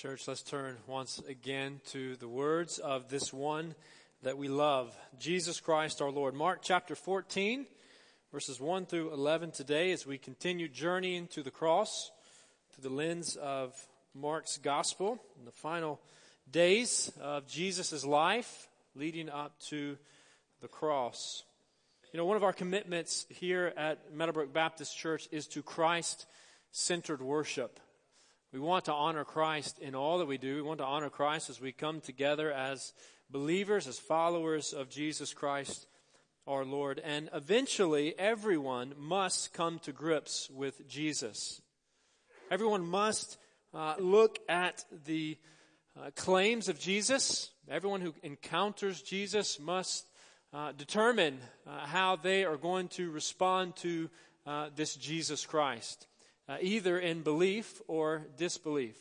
Church, let's turn once again to the words of this one that we love, Jesus Christ our Lord. Mark chapter 14, verses 1 through 11 today as we continue journeying to the cross through the lens of Mark's gospel in the final days of Jesus' life leading up to the cross. You know, one of our commitments here at Meadowbrook Baptist Church is to Christ centered worship. We want to honor Christ in all that we do. We want to honor Christ as we come together as believers, as followers of Jesus Christ our Lord. And eventually, everyone must come to grips with Jesus. Everyone must uh, look at the uh, claims of Jesus. Everyone who encounters Jesus must uh, determine uh, how they are going to respond to uh, this Jesus Christ uh, either in belief or disbelief.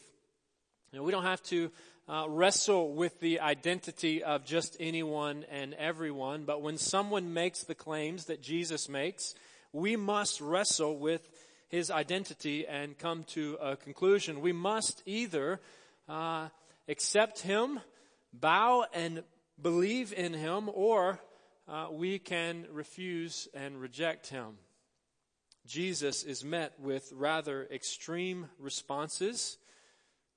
You know, we don't have to uh, wrestle with the identity of just anyone and everyone, but when someone makes the claims that Jesus makes, we must wrestle with his identity and come to a conclusion. We must either uh, accept him, bow and believe in him, or uh, we can refuse and reject him. Jesus is met with rather extreme responses,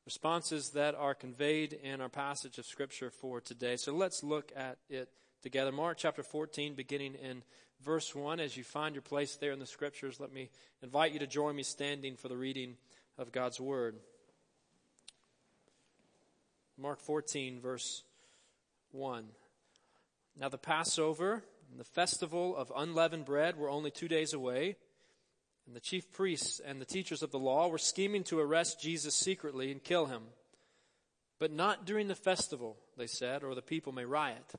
responses that are conveyed in our passage of Scripture for today. So let's look at it together. Mark chapter 14, beginning in verse 1. As you find your place there in the Scriptures, let me invite you to join me standing for the reading of God's Word. Mark 14, verse 1. Now the Passover and the festival of unleavened bread were only two days away. And the chief priests and the teachers of the law were scheming to arrest Jesus secretly and kill him. But not during the festival, they said, or the people may riot.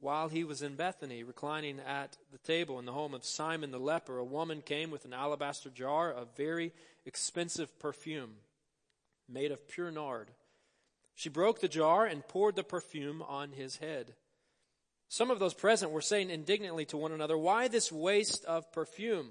While he was in Bethany, reclining at the table in the home of Simon the leper, a woman came with an alabaster jar of very expensive perfume made of pure nard. She broke the jar and poured the perfume on his head. Some of those present were saying indignantly to one another, Why this waste of perfume?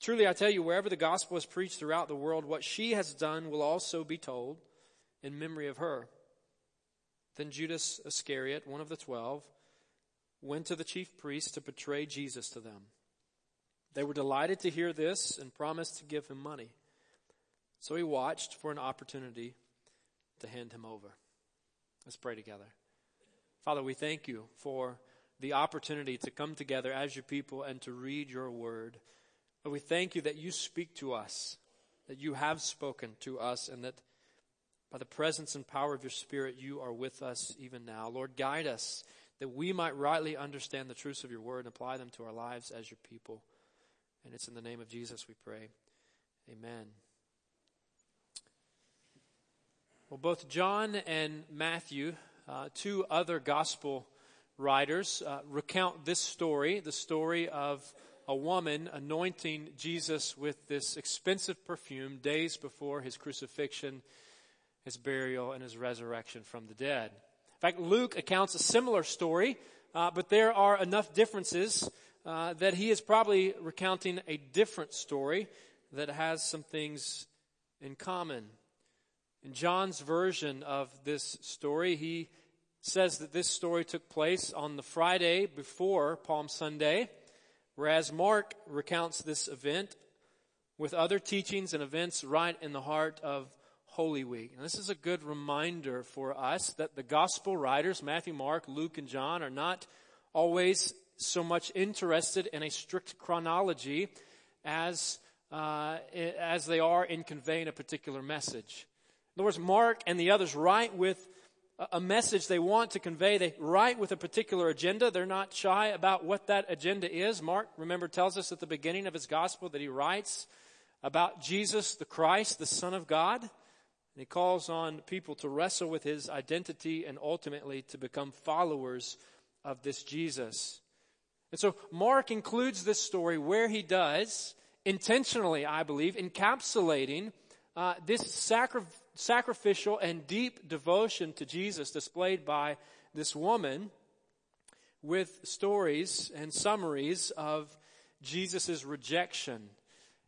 Truly, I tell you, wherever the gospel is preached throughout the world, what she has done will also be told in memory of her. Then Judas Iscariot, one of the twelve, went to the chief priests to betray Jesus to them. They were delighted to hear this and promised to give him money. So he watched for an opportunity to hand him over. Let's pray together. Father, we thank you for the opportunity to come together as your people and to read your word. Lord, we thank you that you speak to us, that you have spoken to us, and that by the presence and power of your Spirit, you are with us even now. Lord, guide us that we might rightly understand the truths of your word and apply them to our lives as your people. And it's in the name of Jesus we pray. Amen. Well, both John and Matthew, uh, two other gospel writers, uh, recount this story, the story of a woman anointing Jesus with this expensive perfume days before his crucifixion, his burial, and his resurrection from the dead. In fact, Luke accounts a similar story, uh, but there are enough differences uh, that he is probably recounting a different story that has some things in common. In John's version of this story, he says that this story took place on the Friday before Palm Sunday. Whereas Mark recounts this event with other teachings and events right in the heart of Holy Week. And this is a good reminder for us that the gospel writers, Matthew, Mark, Luke, and John, are not always so much interested in a strict chronology as, uh, as they are in conveying a particular message. In other words, Mark and the others write with a message they want to convey. They write with a particular agenda. They're not shy about what that agenda is. Mark, remember, tells us at the beginning of his gospel that he writes about Jesus the Christ, the Son of God. And he calls on people to wrestle with his identity and ultimately to become followers of this Jesus. And so Mark includes this story where he does, intentionally, I believe, encapsulating uh, this sacri- sacrificial and deep devotion to Jesus displayed by this woman with stories and summaries of Jesus' rejection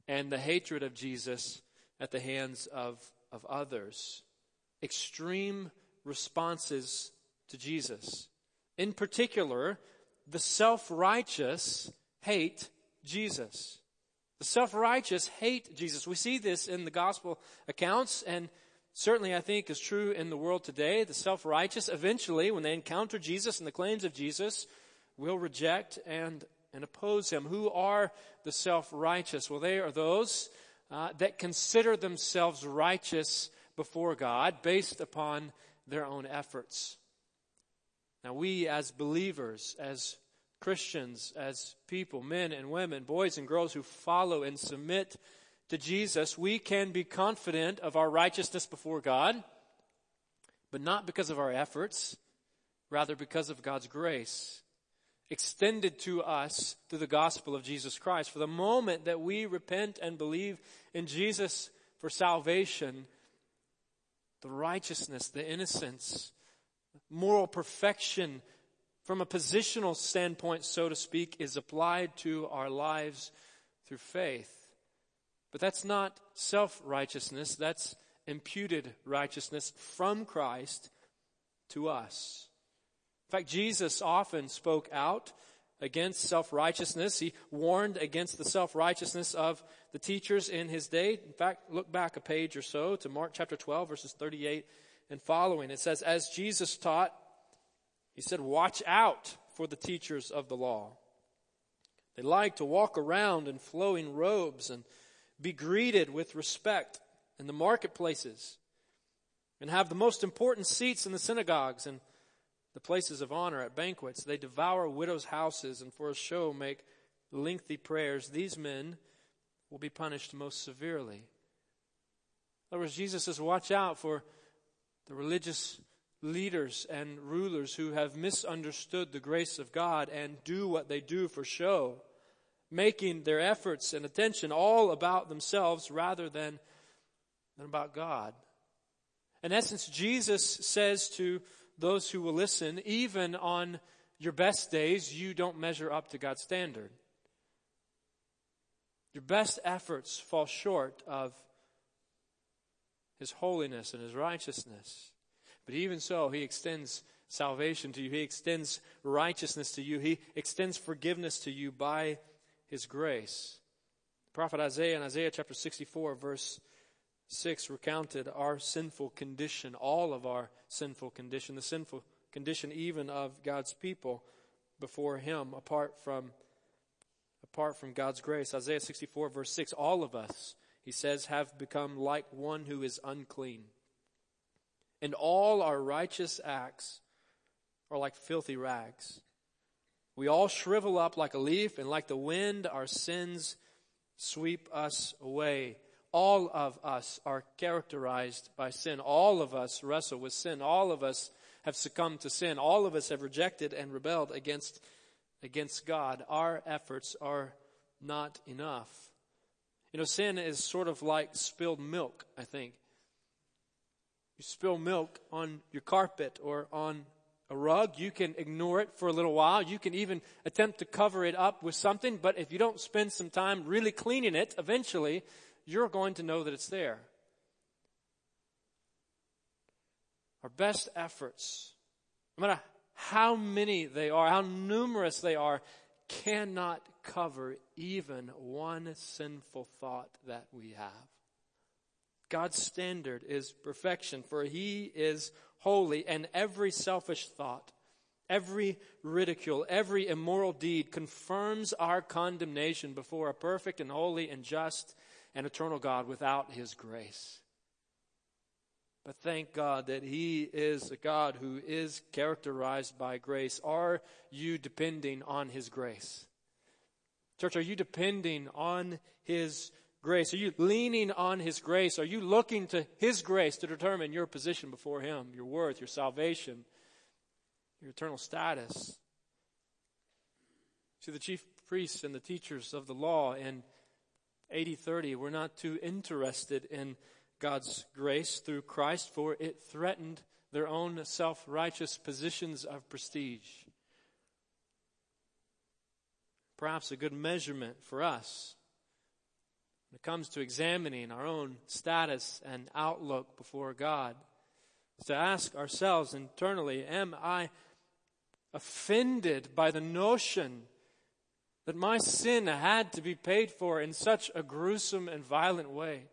and the hatred of Jesus at the hands of, of others. Extreme responses to Jesus. In particular, the self-righteous hate Jesus. The self-righteous hate Jesus. We see this in the gospel accounts and certainly I think is true in the world today. The self-righteous eventually, when they encounter Jesus and the claims of Jesus, will reject and, and oppose him. Who are the self-righteous? Well, they are those uh, that consider themselves righteous before God based upon their own efforts. Now we as believers, as Christians, as people, men and women, boys and girls who follow and submit to Jesus, we can be confident of our righteousness before God, but not because of our efforts, rather because of God's grace extended to us through the gospel of Jesus Christ. For the moment that we repent and believe in Jesus for salvation, the righteousness, the innocence, moral perfection from a positional standpoint, so to speak, is applied to our lives through faith. But that's not self-righteousness. That's imputed righteousness from Christ to us. In fact, Jesus often spoke out against self-righteousness. He warned against the self-righteousness of the teachers in his day. In fact, look back a page or so to Mark chapter 12 verses 38 and following. It says, as Jesus taught, he said, watch out for the teachers of the law. They like to walk around in flowing robes and be greeted with respect in the marketplaces and have the most important seats in the synagogues and the places of honor at banquets. They devour widows' houses and for a show make lengthy prayers. These men will be punished most severely. In other words, Jesus says, watch out for the religious leaders and rulers who have misunderstood the grace of God and do what they do for show making their efforts and attention all about themselves rather than, than about God. In essence, Jesus says to those who will listen, even on your best days, you don't measure up to God's standard. Your best efforts fall short of His holiness and His righteousness. But even so, He extends salvation to you. He extends righteousness to you. He extends forgiveness to you by his grace. The prophet Isaiah in Isaiah chapter 64 verse 6 recounted our sinful condition, all of our sinful condition, the sinful condition even of God's people before him apart from apart from God's grace. Isaiah 64 verse 6 all of us he says have become like one who is unclean. And all our righteous acts are like filthy rags. We all shrivel up like a leaf, and like the wind, our sins sweep us away. All of us are characterized by sin. All of us wrestle with sin. All of us have succumbed to sin. All of us have rejected and rebelled against, against God. Our efforts are not enough. You know, sin is sort of like spilled milk, I think. You spill milk on your carpet or on a rug. You can ignore it for a little while. You can even attempt to cover it up with something, but if you don't spend some time really cleaning it, eventually you're going to know that it's there. Our best efforts, no matter how many they are, how numerous they are, cannot cover even one sinful thought that we have. God's standard is perfection, for He is holy, and every selfish thought, every ridicule, every immoral deed confirms our condemnation before a perfect and holy and just and eternal God without His grace. But thank God that He is a God who is characterized by grace. Are you depending on His grace? Church, are you depending on His grace? Are you leaning on His grace? Are you looking to His grace to determine your position before Him, your worth, your salvation, your eternal status? See, the chief priests and the teachers of the law in AD 30 were not too interested in God's grace through Christ, for it threatened their own self righteous positions of prestige. Perhaps a good measurement for us when it comes to examining our own status and outlook before God is to ask ourselves internally Am I offended by the notion that my sin had to be paid for in such a gruesome and violent way?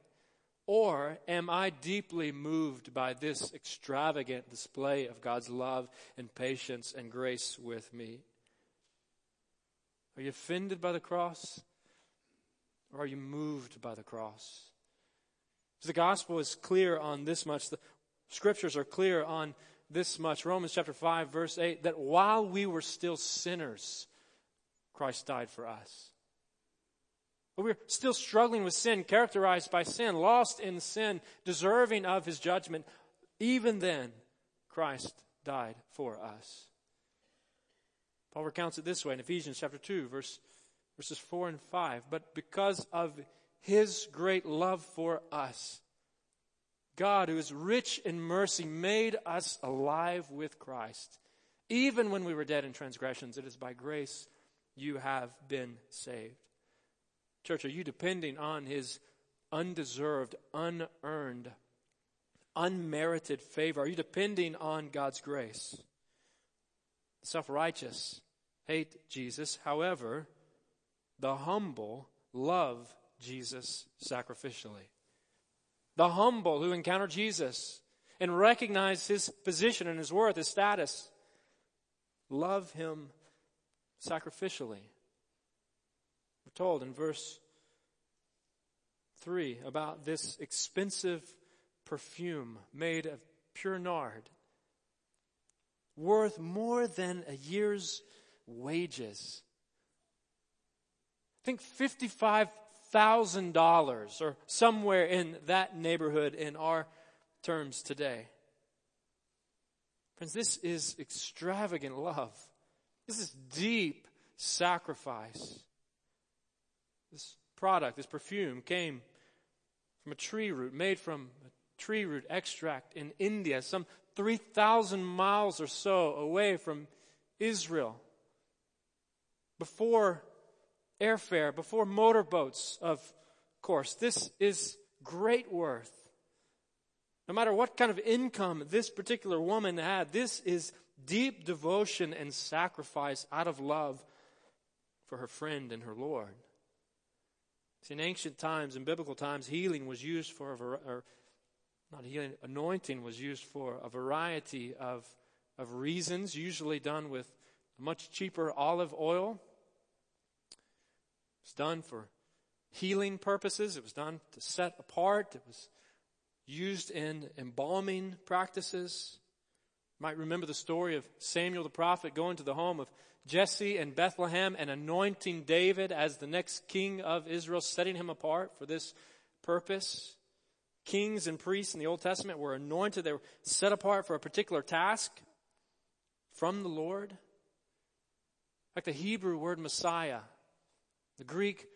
Or am I deeply moved by this extravagant display of God's love and patience and grace with me? Are you offended by the cross? Or are you moved by the cross? The gospel is clear on this much. The scriptures are clear on this much. Romans chapter 5, verse 8 that while we were still sinners, Christ died for us. But we're still struggling with sin, characterized by sin, lost in sin, deserving of his judgment. Even then, Christ died for us. Paul recounts it this way in Ephesians chapter 2, verse, verses 4 and 5. But because of his great love for us, God, who is rich in mercy, made us alive with Christ. Even when we were dead in transgressions, it is by grace you have been saved. Church, are you depending on His undeserved, unearned, unmerited favor? Are you depending on God's grace? The self righteous hate Jesus. However, the humble love Jesus sacrificially. The humble who encounter Jesus and recognize his position and his worth, his status, love him sacrificially We're told in verse 3 about this expensive perfume made of pure nard, worth more than a year's wages. Think $55,000 or somewhere in that neighborhood in our terms today. Friends, this is extravagant love. This is deep sacrifice. This product, this perfume, came from a tree root, made from a tree root extract in India, some 3,000 miles or so away from Israel. Before airfare, before motorboats, of course. This is great worth. No matter what kind of income this particular woman had, this is deep devotion and sacrifice out of love for her friend and her Lord. See, in ancient times, in biblical times, healing was used for, or not healing, anointing was used for a variety of, of reasons, usually done with much cheaper olive oil. Was done for healing purposes. It was done to set apart. It was used in embalming practices. You might remember the story of Samuel the prophet going to the home of Jesse in Bethlehem and anointing David as the next king of Israel, setting him apart for this purpose. Kings and priests in the Old Testament were anointed, they were set apart for a particular task from the Lord. Like the Hebrew word Messiah, the Greek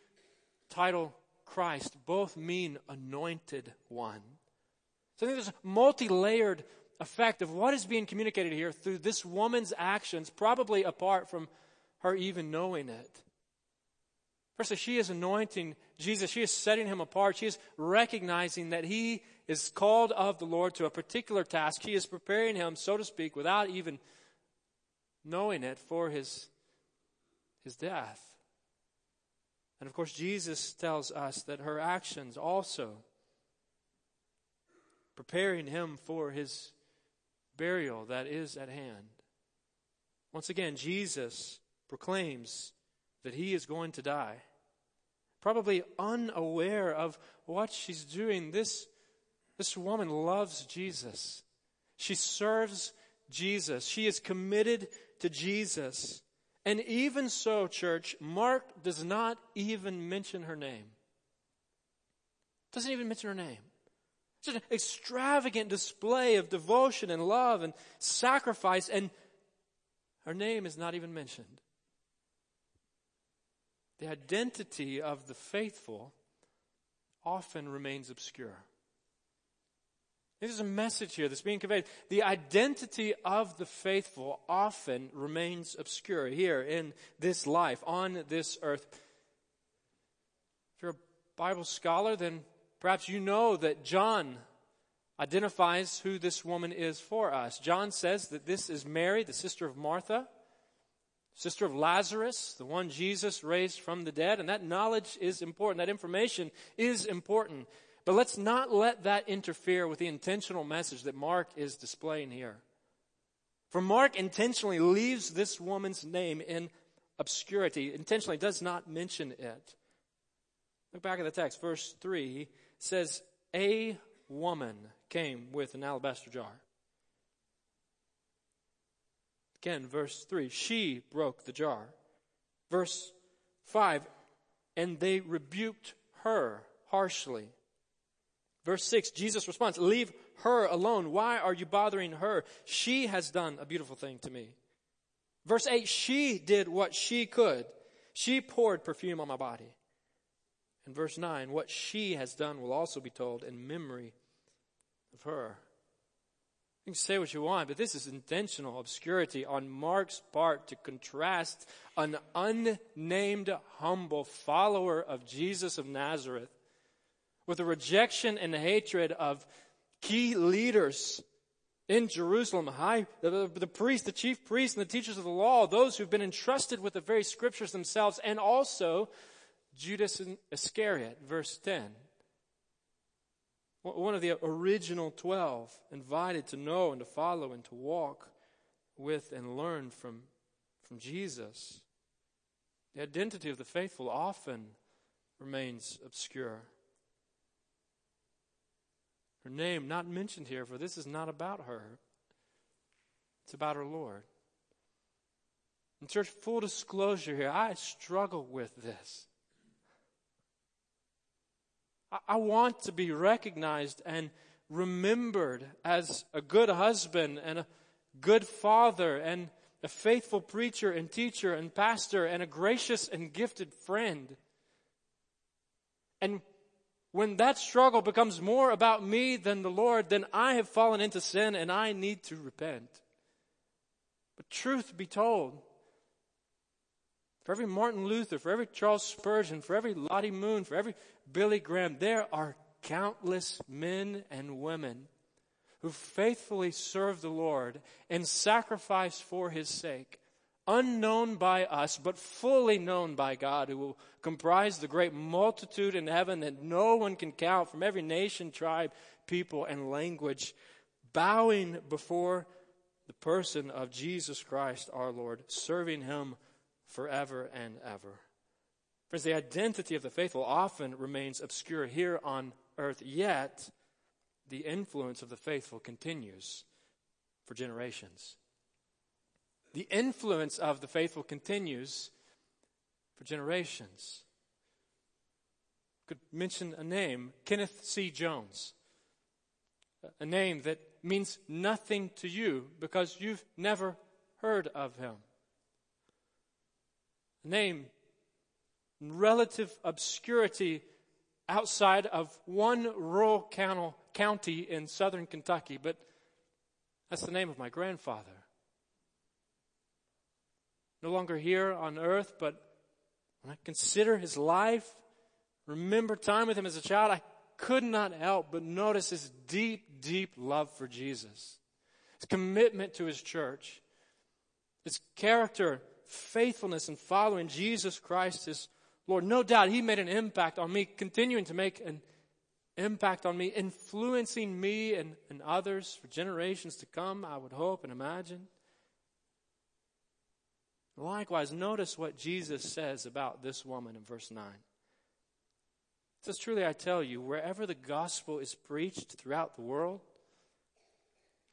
title Christ, both mean anointed one. So I think there's a multi layered effect of what is being communicated here through this woman's actions, probably apart from her even knowing it. First, she is anointing Jesus. She is setting him apart. She is recognizing that he is called of the Lord to a particular task. She is preparing him, so to speak, without even knowing it for his, his death. And of course, Jesus tells us that her actions also preparing him for his burial that is at hand. Once again, Jesus proclaims that he is going to die. Probably unaware of what she's doing, this, this woman loves Jesus. She serves Jesus. She is committed to Jesus. And even so, church, Mark does not even mention her name. Doesn't even mention her name. It's an extravagant display of devotion and love and sacrifice, and her name is not even mentioned. The identity of the faithful often remains obscure. There's a message here that's being conveyed. The identity of the faithful often remains obscure here in this life, on this earth. If you're a Bible scholar, then perhaps you know that John identifies who this woman is for us. John says that this is Mary, the sister of Martha, sister of Lazarus, the one Jesus raised from the dead, and that knowledge is important. That information is important. But let's not let that interfere with the intentional message that Mark is displaying here. For Mark intentionally leaves this woman's name in obscurity, intentionally does not mention it. Look back at the text, verse 3 says, A woman came with an alabaster jar. Again, verse 3, she broke the jar. Verse 5, and they rebuked her harshly. Verse 6, Jesus responds, Leave her alone. Why are you bothering her? She has done a beautiful thing to me. Verse 8, she did what she could. She poured perfume on my body. And verse 9, what she has done will also be told in memory of her. You can say what you want, but this is intentional obscurity on Mark's part to contrast an unnamed, humble follower of Jesus of Nazareth with the rejection and hatred of key leaders in Jerusalem, high, the, the priests, the chief priests, and the teachers of the law, those who've been entrusted with the very scriptures themselves, and also Judas Iscariot, verse 10. One of the original twelve, invited to know and to follow and to walk with and learn from, from Jesus. The identity of the faithful often remains obscure. Her name not mentioned here, for this is not about her. It's about her Lord. And, church, full disclosure here, I struggle with this. I, I want to be recognized and remembered as a good husband and a good father and a faithful preacher and teacher and pastor and a gracious and gifted friend. And when that struggle becomes more about me than the Lord, then I have fallen into sin and I need to repent. But truth be told, for every Martin Luther, for every Charles Spurgeon, for every Lottie Moon, for every Billy Graham, there are countless men and women who faithfully serve the Lord and sacrifice for his sake unknown by us, but fully known by God, who will comprise the great multitude in heaven that no one can count from every nation, tribe, people, and language, bowing before the person of Jesus Christ our Lord, serving him forever and ever. Friends, the identity of the faithful often remains obscure here on earth, yet the influence of the faithful continues for generations the influence of the faithful continues for generations. Could mention a name, Kenneth C. Jones. A name that means nothing to you because you've never heard of him. A name in relative obscurity outside of one rural county in southern Kentucky, but that's the name of my grandfather no longer here on earth, but when I consider his life, remember time with him as a child, I could not help but notice his deep, deep love for Jesus, his commitment to his church, his character, faithfulness, and following Jesus Christ, his Lord. No doubt he made an impact on me, continuing to make an impact on me, influencing me and, and others for generations to come, I would hope and imagine. Likewise, notice what Jesus says about this woman in verse 9. It says, Truly I tell you, wherever the gospel is preached throughout the world,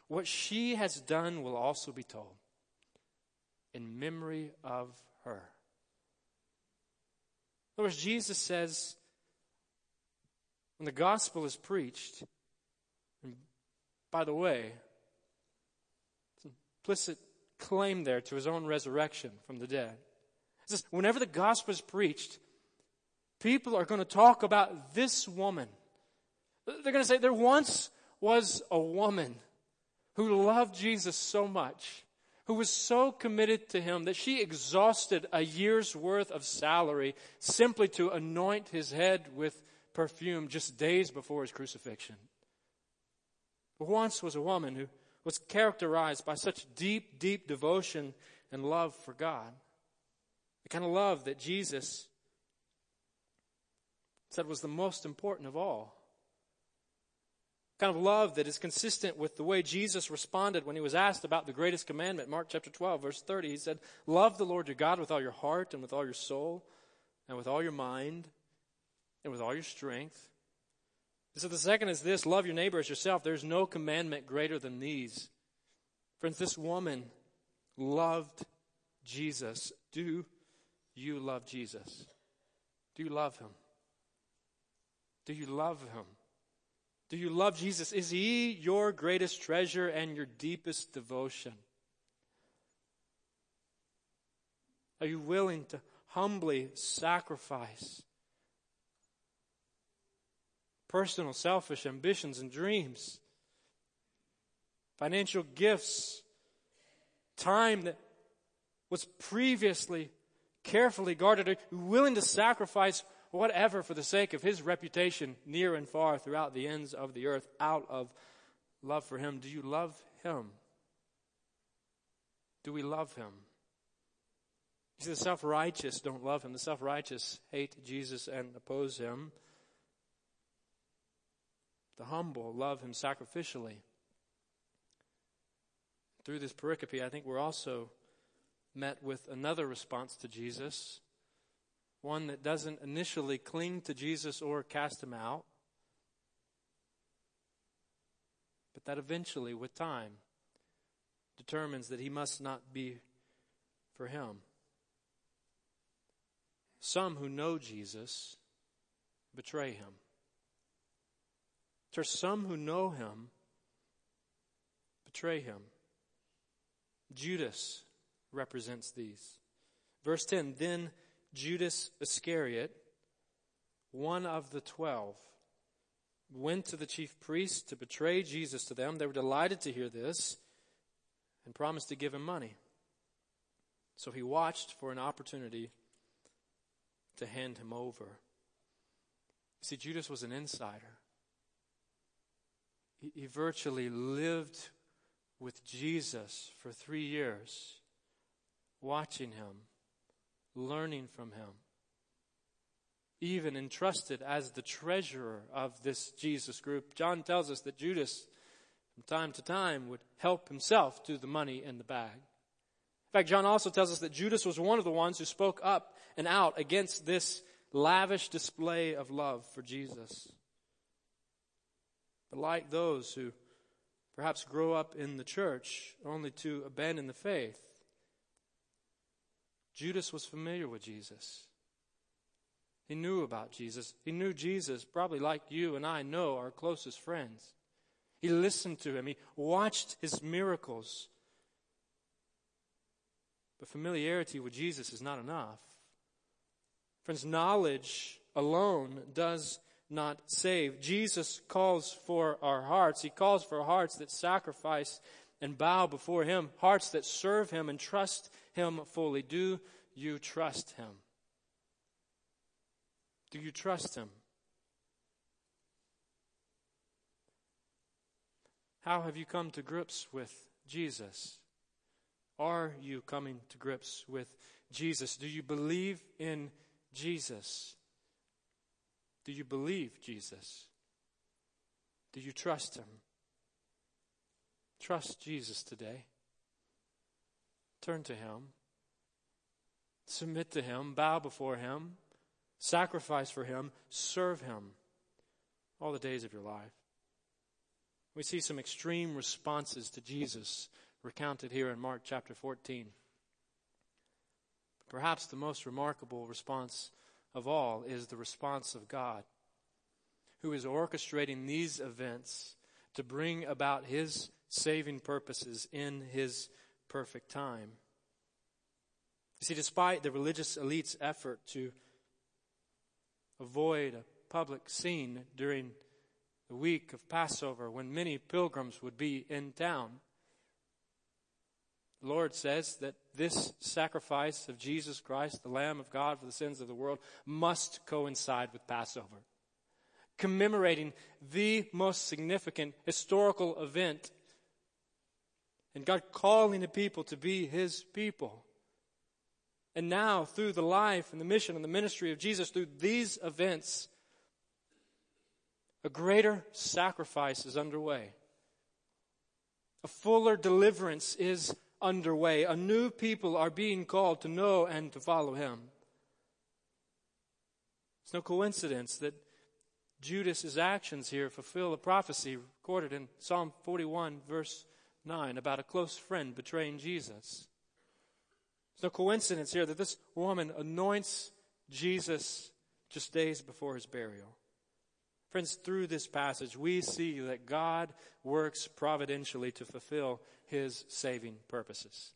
what she has done will also be told in memory of her. In other words, Jesus says, when the gospel is preached, and by the way, it's implicit claim there to his own resurrection from the dead. Says, whenever the gospel is preached, people are going to talk about this woman. They're going to say, there once was a woman who loved Jesus so much, who was so committed to him that she exhausted a year's worth of salary simply to anoint his head with perfume just days before his crucifixion. But once was a woman who was characterized by such deep, deep devotion and love for God. The kind of love that Jesus said was the most important of all. The kind of love that is consistent with the way Jesus responded when he was asked about the greatest commandment. Mark chapter 12, verse 30. He said, Love the Lord your God with all your heart and with all your soul and with all your mind and with all your strength. So the second is this love your neighbor as yourself. There's no commandment greater than these. Friends, this woman loved Jesus. Do you love Jesus? Do you love him? Do you love him? Do you love Jesus? Is he your greatest treasure and your deepest devotion? Are you willing to humbly sacrifice personal, selfish ambitions and dreams, financial gifts, time that was previously carefully guarded? Are willing to sacrifice whatever for the sake of his reputation near and far throughout the ends of the earth out of love for him? Do you love him? Do we love him? You see, the self righteous don't love him. The self righteous hate Jesus and oppose him. The humble love him sacrificially. Through this pericope, I think we're also met with another response to Jesus, one that doesn't initially cling to Jesus or cast him out, but that eventually, with time, determines that he must not be for him. Some who know Jesus betray him. There's some who know him betray him. Judas represents these. Verse 10 Then Judas Iscariot, one of the twelve, went to the chief priests to betray Jesus to them. They were delighted to hear this and promised to give him money. So he watched for an opportunity to hand him over. See, Judas was an insider he virtually lived with Jesus for three years, watching him, learning from him, even entrusted as the treasurer of this Jesus group. John tells us that Judas, from time to time, would help himself to the money in the bag. In fact, John also tells us that Judas was one of the ones who spoke up and out against this lavish display of love for Jesus. Like those who perhaps grow up in the church only to abandon the faith, Judas was familiar with Jesus. He knew about Jesus. He knew Jesus, probably like you and I know, our closest friends. He listened to him. He watched his miracles. But familiarity with Jesus is not enough. Friends, knowledge alone does not save. Jesus calls for our hearts. He calls for hearts that sacrifice and bow before Him, hearts that serve Him and trust Him fully. Do you trust Him? Do you trust Him? How have you come to grips with Jesus? Are you coming to grips with Jesus? Do you believe in Jesus? Do you believe Jesus? Do you trust Him? Trust Jesus today. Turn to Him. Submit to Him. Bow before Him. Sacrifice for Him. Serve Him all the days of your life. We see some extreme responses to Jesus recounted here in Mark chapter 14. Perhaps the most remarkable response of all is the response of God, who is orchestrating these events to bring about his saving purposes in his perfect time. You see, despite the religious elite's effort to avoid a public scene during the week of Passover when many pilgrims would be in town, Lord says that this sacrifice of Jesus Christ, the Lamb of God for the sins of the world, must coincide with Passover, commemorating the most significant historical event and God calling the people to be His people. And now, through the life and the mission and the ministry of Jesus, through these events, a greater sacrifice is underway. A fuller deliverance is underway. A new people are being called to know and to follow him. It's no coincidence that Judas's actions here fulfill a prophecy recorded in Psalm 41 verse 9 about a close friend betraying Jesus. It's no coincidence here that this woman anoints Jesus just days before his burial. Friends, through this passage, we see that God works providentially to fulfill his saving purposes.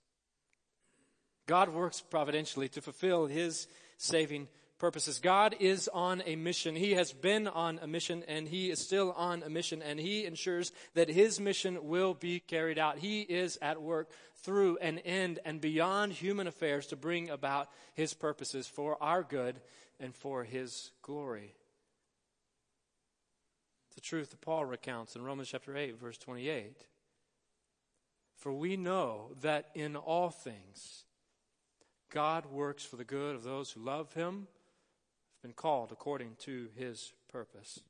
God works providentially to fulfill his saving purposes. God is on a mission. He has been on a mission and he is still on a mission and he ensures that his mission will be carried out. He is at work through and in and beyond human affairs to bring about his purposes for our good and for his glory the truth that Paul recounts in Romans chapter 8, verse 28. For we know that in all things God works for the good of those who love him, have been called according to his purpose.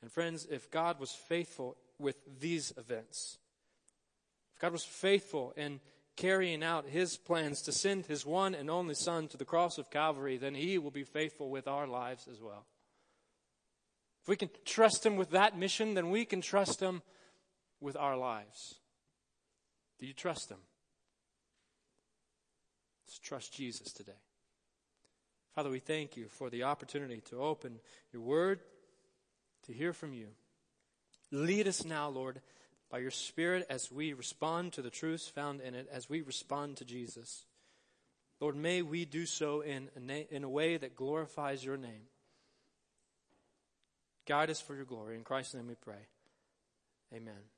And friends, if God was faithful with these events, if God was faithful in carrying out his plans to send his one and only Son to the cross of Calvary, then he will be faithful with our lives as well. If we can trust Him with that mission, then we can trust Him with our lives. Do you trust Him? Let's trust Jesus today. Father, we thank you for the opportunity to open your word, to hear from you. Lead us now, Lord, by your Spirit as we respond to the truths found in it, as we respond to Jesus. Lord, may we do so in a, na- in a way that glorifies your name. Guide us for your glory. In Christ's name we pray. Amen.